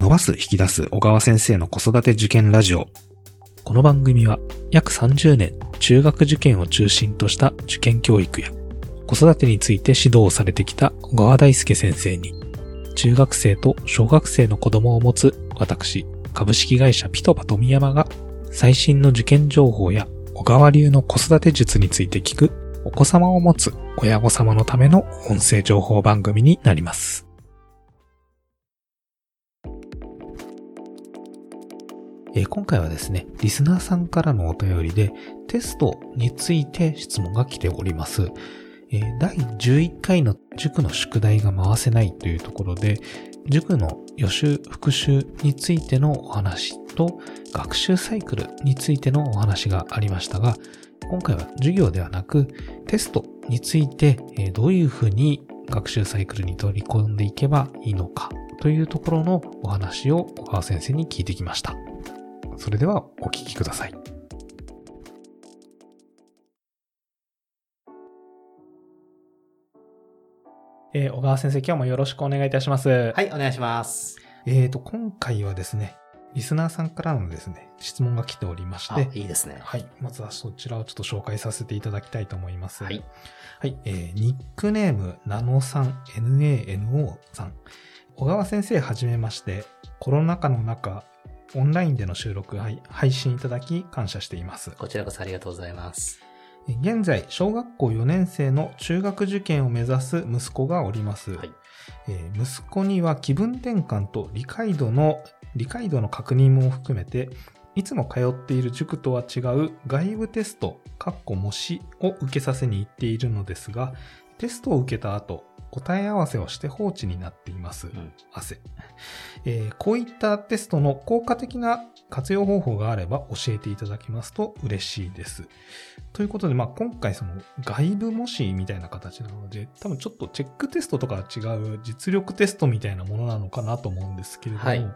伸ばす引き出す小川先生の子育て受験ラジオ。この番組は約30年中学受験を中心とした受験教育や子育てについて指導されてきた小川大輔先生に中学生と小学生の子供を持つ私株式会社ピトパ富山が最新の受験情報や小川流の子育て術について聞くお子様を持つ親御様のための音声情報番組になります。えー今回はですね、リスナーさんからのお便りでテストについて質問が来ております。えー第11回の塾の宿題が回せないというところで、塾の予習、復習についてのお話と学習サイクルについてのお話がありましたが、今回は授業ではなくテストについてどういうふうに学習サイクルに取り込んでいけばいいのかというところのお話を小川先生に聞いてきました。それではお聞きください。えー小川先生、今日もよろしくお願いいたします。はい、お願いします。えーと、今回はですね、リスナーさんからのですね、質問が来ておりましあ、て、いいですね。はい。まずはそちらをちょっと紹介させていただきたいと思います。はい。はい。えー、ニックネーム、ナノさん、NANO さん。小川先生はじめまして、コロナ禍の中、オンラインでの収録、はい配信いただき感謝しています。こちらこそありがとうございます。え現在、小学校4年生の中学受験を目指す息子がおります。はい。えー息子には気分転換と理解度の、理解度の確認も含めて、いつも通っている塾とは違う外部テスト、かっこ模試を受けさせに行っているのですが、テストを受けた後、答え合わせをして放置になっています。うん汗、えーこういったテストの効果的な活用方法があれば教えていただきますと嬉しいです。ということで、まあ、今回その外部模試みたいな形なので、多分ちょっとチェックテストとかは違う実力テストみたいなものなのかなと思うんですけれども、はい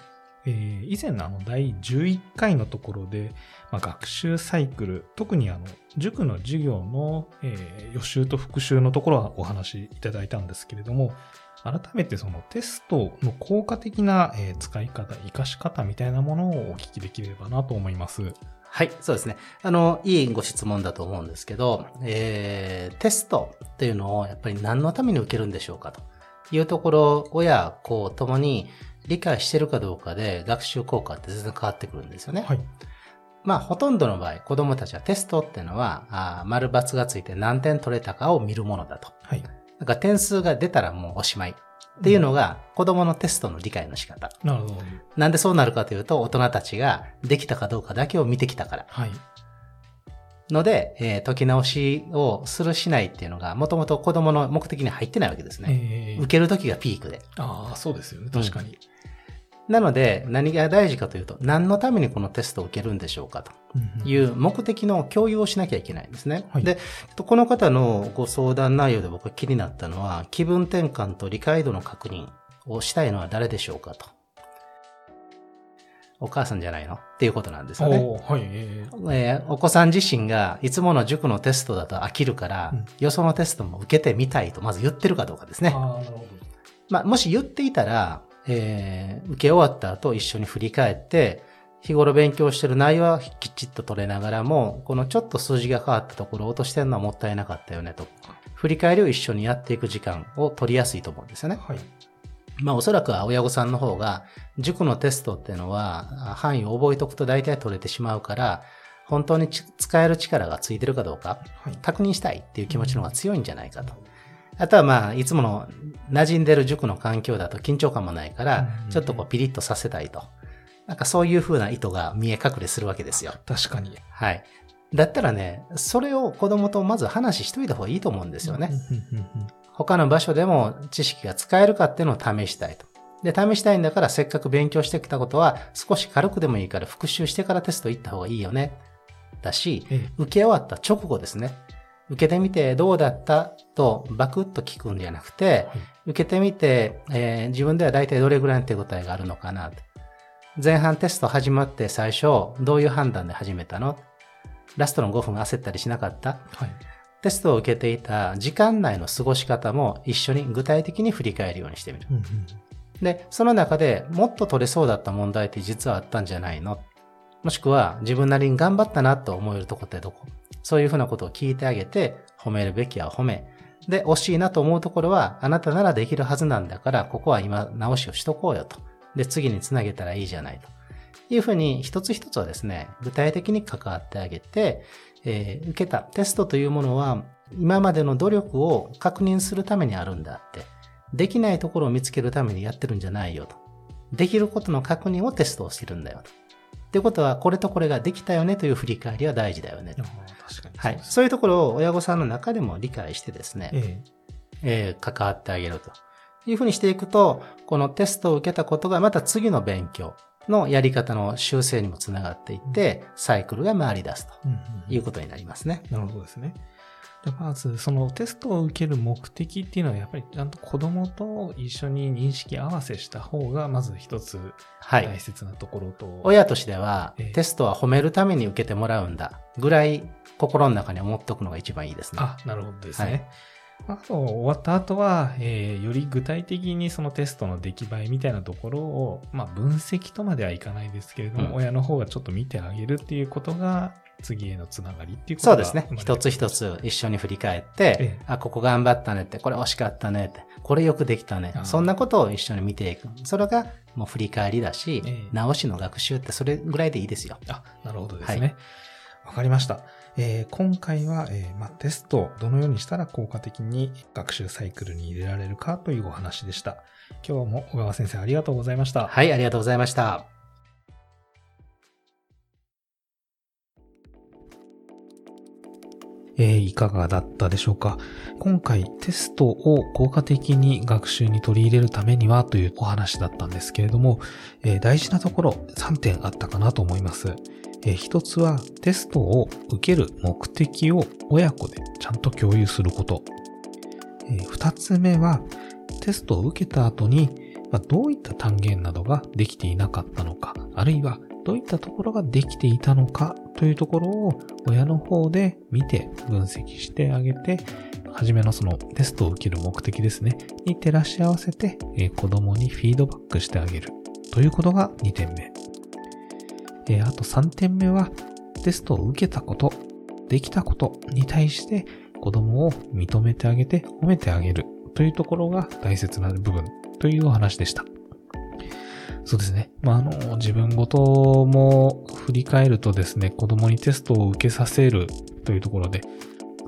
えー以前のあの第11回のところで、まあ、学習サイクル、特にあの塾の授業の、えー予習と復習のところはお話しいただいたんですけれども、改めてそのテストの効果的な、えー使い方、活かし方みたいなものをお聞きできればなと思います。はい、そうですね。あの、いいご質問だと思うんですけど、えー、テストっていうのをやっぱり何のために受けるんでしょうかというところ、親、子ともに理解してるかどうかで学習効果って全然変わってくるんですよね。はい。まあ、ほとんどの場合、子供たちはテストっていうのは、あー丸×がついて何点取れたかを見るものだと。はい。だから点数が出たらもうおしまい。っていうのが子供のテストの理解の仕方。なるほど。なんでそうなるかというと、大人たちができたかどうかだけを見てきたから。はい。ので、えー解き直しをするしないっていうのが、もともと子供の目的に入ってないわけですね。えー受けるときがピークで。ああ、そうですよね。確かに。なので、何が大事かというと、何のためにこのテストを受けるんでしょうかという目的の共有をしなきゃいけないんですね。はいで、えっとこの方のご相談内容で僕が気になったのは、気分転換と理解度の確認をしたいのは誰でしょうかと。お母さんじゃないのっていうことなんですよね。はい。えーえーお子さん自身がいつもの塾のテストだと飽きるから、うんよそのテストも受けてみたいとまず言ってるかどうかですね。ああ、なるほど。まあ、もし言っていたら、えー受け終わった後一緒に振り返って、日頃勉強してる内容はきちっと取れながらも、このちょっと数字が変わったところを落としてるのはもったいなかったよねと。振り返りを一緒にやっていく時間を取りやすいと思うんですよね。はい。まあおそらくは親御さんの方が、塾のテストっていうのは、あ範囲を覚えておくと大体取れてしまうから、本当にち使える力がついてるかどうか、はい。確認したいっていう気持ちの方が強いんじゃないかと。あとはまあ、いつもの馴染んでる塾の環境だと緊張感もないからうん、ちょっとこうピリッとさせたいと。なんかそういう風な意図が見え隠れするわけですよ。確かに。はい。だったらね、それを子供とまず話しといた方がいいと思うんですよね。他の場所でも知識が使えるかっていうのを試したいと。で、試したいんだからせっかく勉強してきたことは少し軽くでもいいから復習してからテスト行った方がいいよね。だし、え受け終わった直後ですね。受けてみてどうだった？とバクッと聞くんじゃなくて、はい受けてみて、えー自分では大体どれぐらいの手応えがあるのかな？と。前半テスト始まって最初、どういう判断で始めたの？ラストの5分焦ったりしなかった？はい。テストを受けていた時間内の過ごし方も一緒に具体的に振り返るようにしてみる。うんうん。で、その中でもっと取れそうだった問題って実はあったんじゃないの？もしくは自分なりに頑張ったなと思えるとこってどこ？そういうふうなことを聞いてあげて、褒めるべきは褒め。で、惜しいなと思うところは、あなたならできるはずなんだから、ここは今直しをしとこうよと。で、次につなげたらいいじゃないと。いうふうに、一つ一つはですね、具体的に関わってあげて、えー、受けたテストというものは、今までの努力を確認するためにあるんだって。できないところを見つけるためにやってるんじゃないよと。できることの確認をテストをしてるんだよと。ってことは、これとこれができたよねという振り返りは大事だよね。確かにはい。そういうところを親御さんの中でも理解してですね、えええー、関わってあげるというふうにしていくと、このテストを受けたことがまた次の勉強のやり方の修正にもつながっていって、サイクルが回り出すということになりますね。なるほどですね。まず、そのテストを受ける目的っていうのは、やっぱりちゃんと子供と一緒に認識合わせした方が、まず一つ大切なところと。はい、親としては、えー、テストは褒めるために受けてもらうんだぐらい心の中に思っておくのが一番いいですね。あ、なるほどですね。はい、あと、終わった後は、えー、より具体的にそのテストの出来栄えみたいなところを、まあ、分析とまではいかないですけれども、うん、親の方がちょっと見てあげるっていうことが、次へのつながりっていうことそうですね。一つ一つ一緒に振り返って、ええ、あ、ここ頑張ったねって、これ惜しかったねって、これよくできたね。そんなことを一緒に見ていく。それがもう振り返りだし、え、直しの学習ってそれぐらいでいいですよ。あ、なるほどですね。わ、はい、かりました。えー、今回は、えーまテストをどのようにしたら効果的に学習サイクルに入れられるかというお話でした。今日も小川先生ありがとうございました。はい、ありがとうございました。えー、いかがだったでしょうか？今回テストを効果的に学習に取り入れるためにはというお話だったんですけれども、えー、大事なところ3点あったかなと思います。えー、一つはテストを受ける目的を親子でちゃんと共有すること。えー、二つ目はテストを受けた後に、まあ、どういった単元などができていなかったのか、あるいはどういったところができていたのかというところを親の方で見て分析してあげて、はじめのそのテストを受ける目的ですね、に照らし合わせて、え子供にフィードバックしてあげるということが2点目。えあと3点目は、テストを受けたこと、できたことに対して子供を認めてあげて褒めてあげるというところが大切な部分というお話でした。そうですね。まあ、あの、自分ごとも振り返るとですね、子供にテストを受けさせるというところで、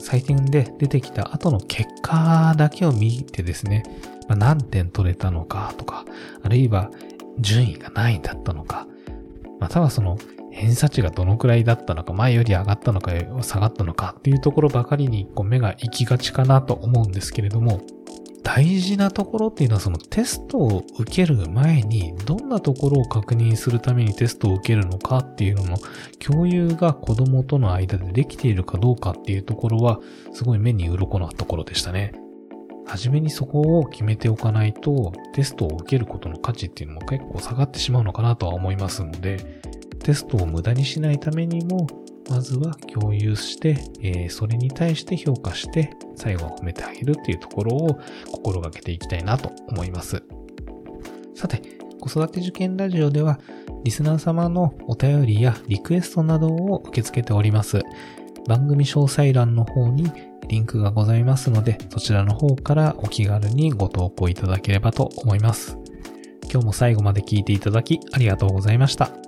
採点で出てきた後の結果だけを見てですね、まあ、何点取れたのかとか、あるいは順位が何位だったのか、またはその偏差値がどのくらいだったのか、前より上がったのか下がったのかっていうところばかりにこう目が行きがちかなと思うんですけれども、大事なところっていうのはそのテストを受ける前にどんなところを確認するためにテストを受けるのかっていうのの共有が子供との間でできているかどうかっていうところはすごい目に鱗なところでしたね。はじめにそこを決めておかないとテストを受けることの価値っていうのも結構下がってしまうのかなとは思いますのでテストを無駄にしないためにもまずは共有して、えー、それに対して評価して、最後は褒めてあげるっていうところを心がけていきたいなと思います。さて、子育て受験ラジオでは、リスナー様のお便りやリクエストなどを受け付けております。番組詳細欄の方にリンクがございますので、そちらの方からお気軽にご投稿いただければと思います。今日も最後まで聞いていただきありがとうございました。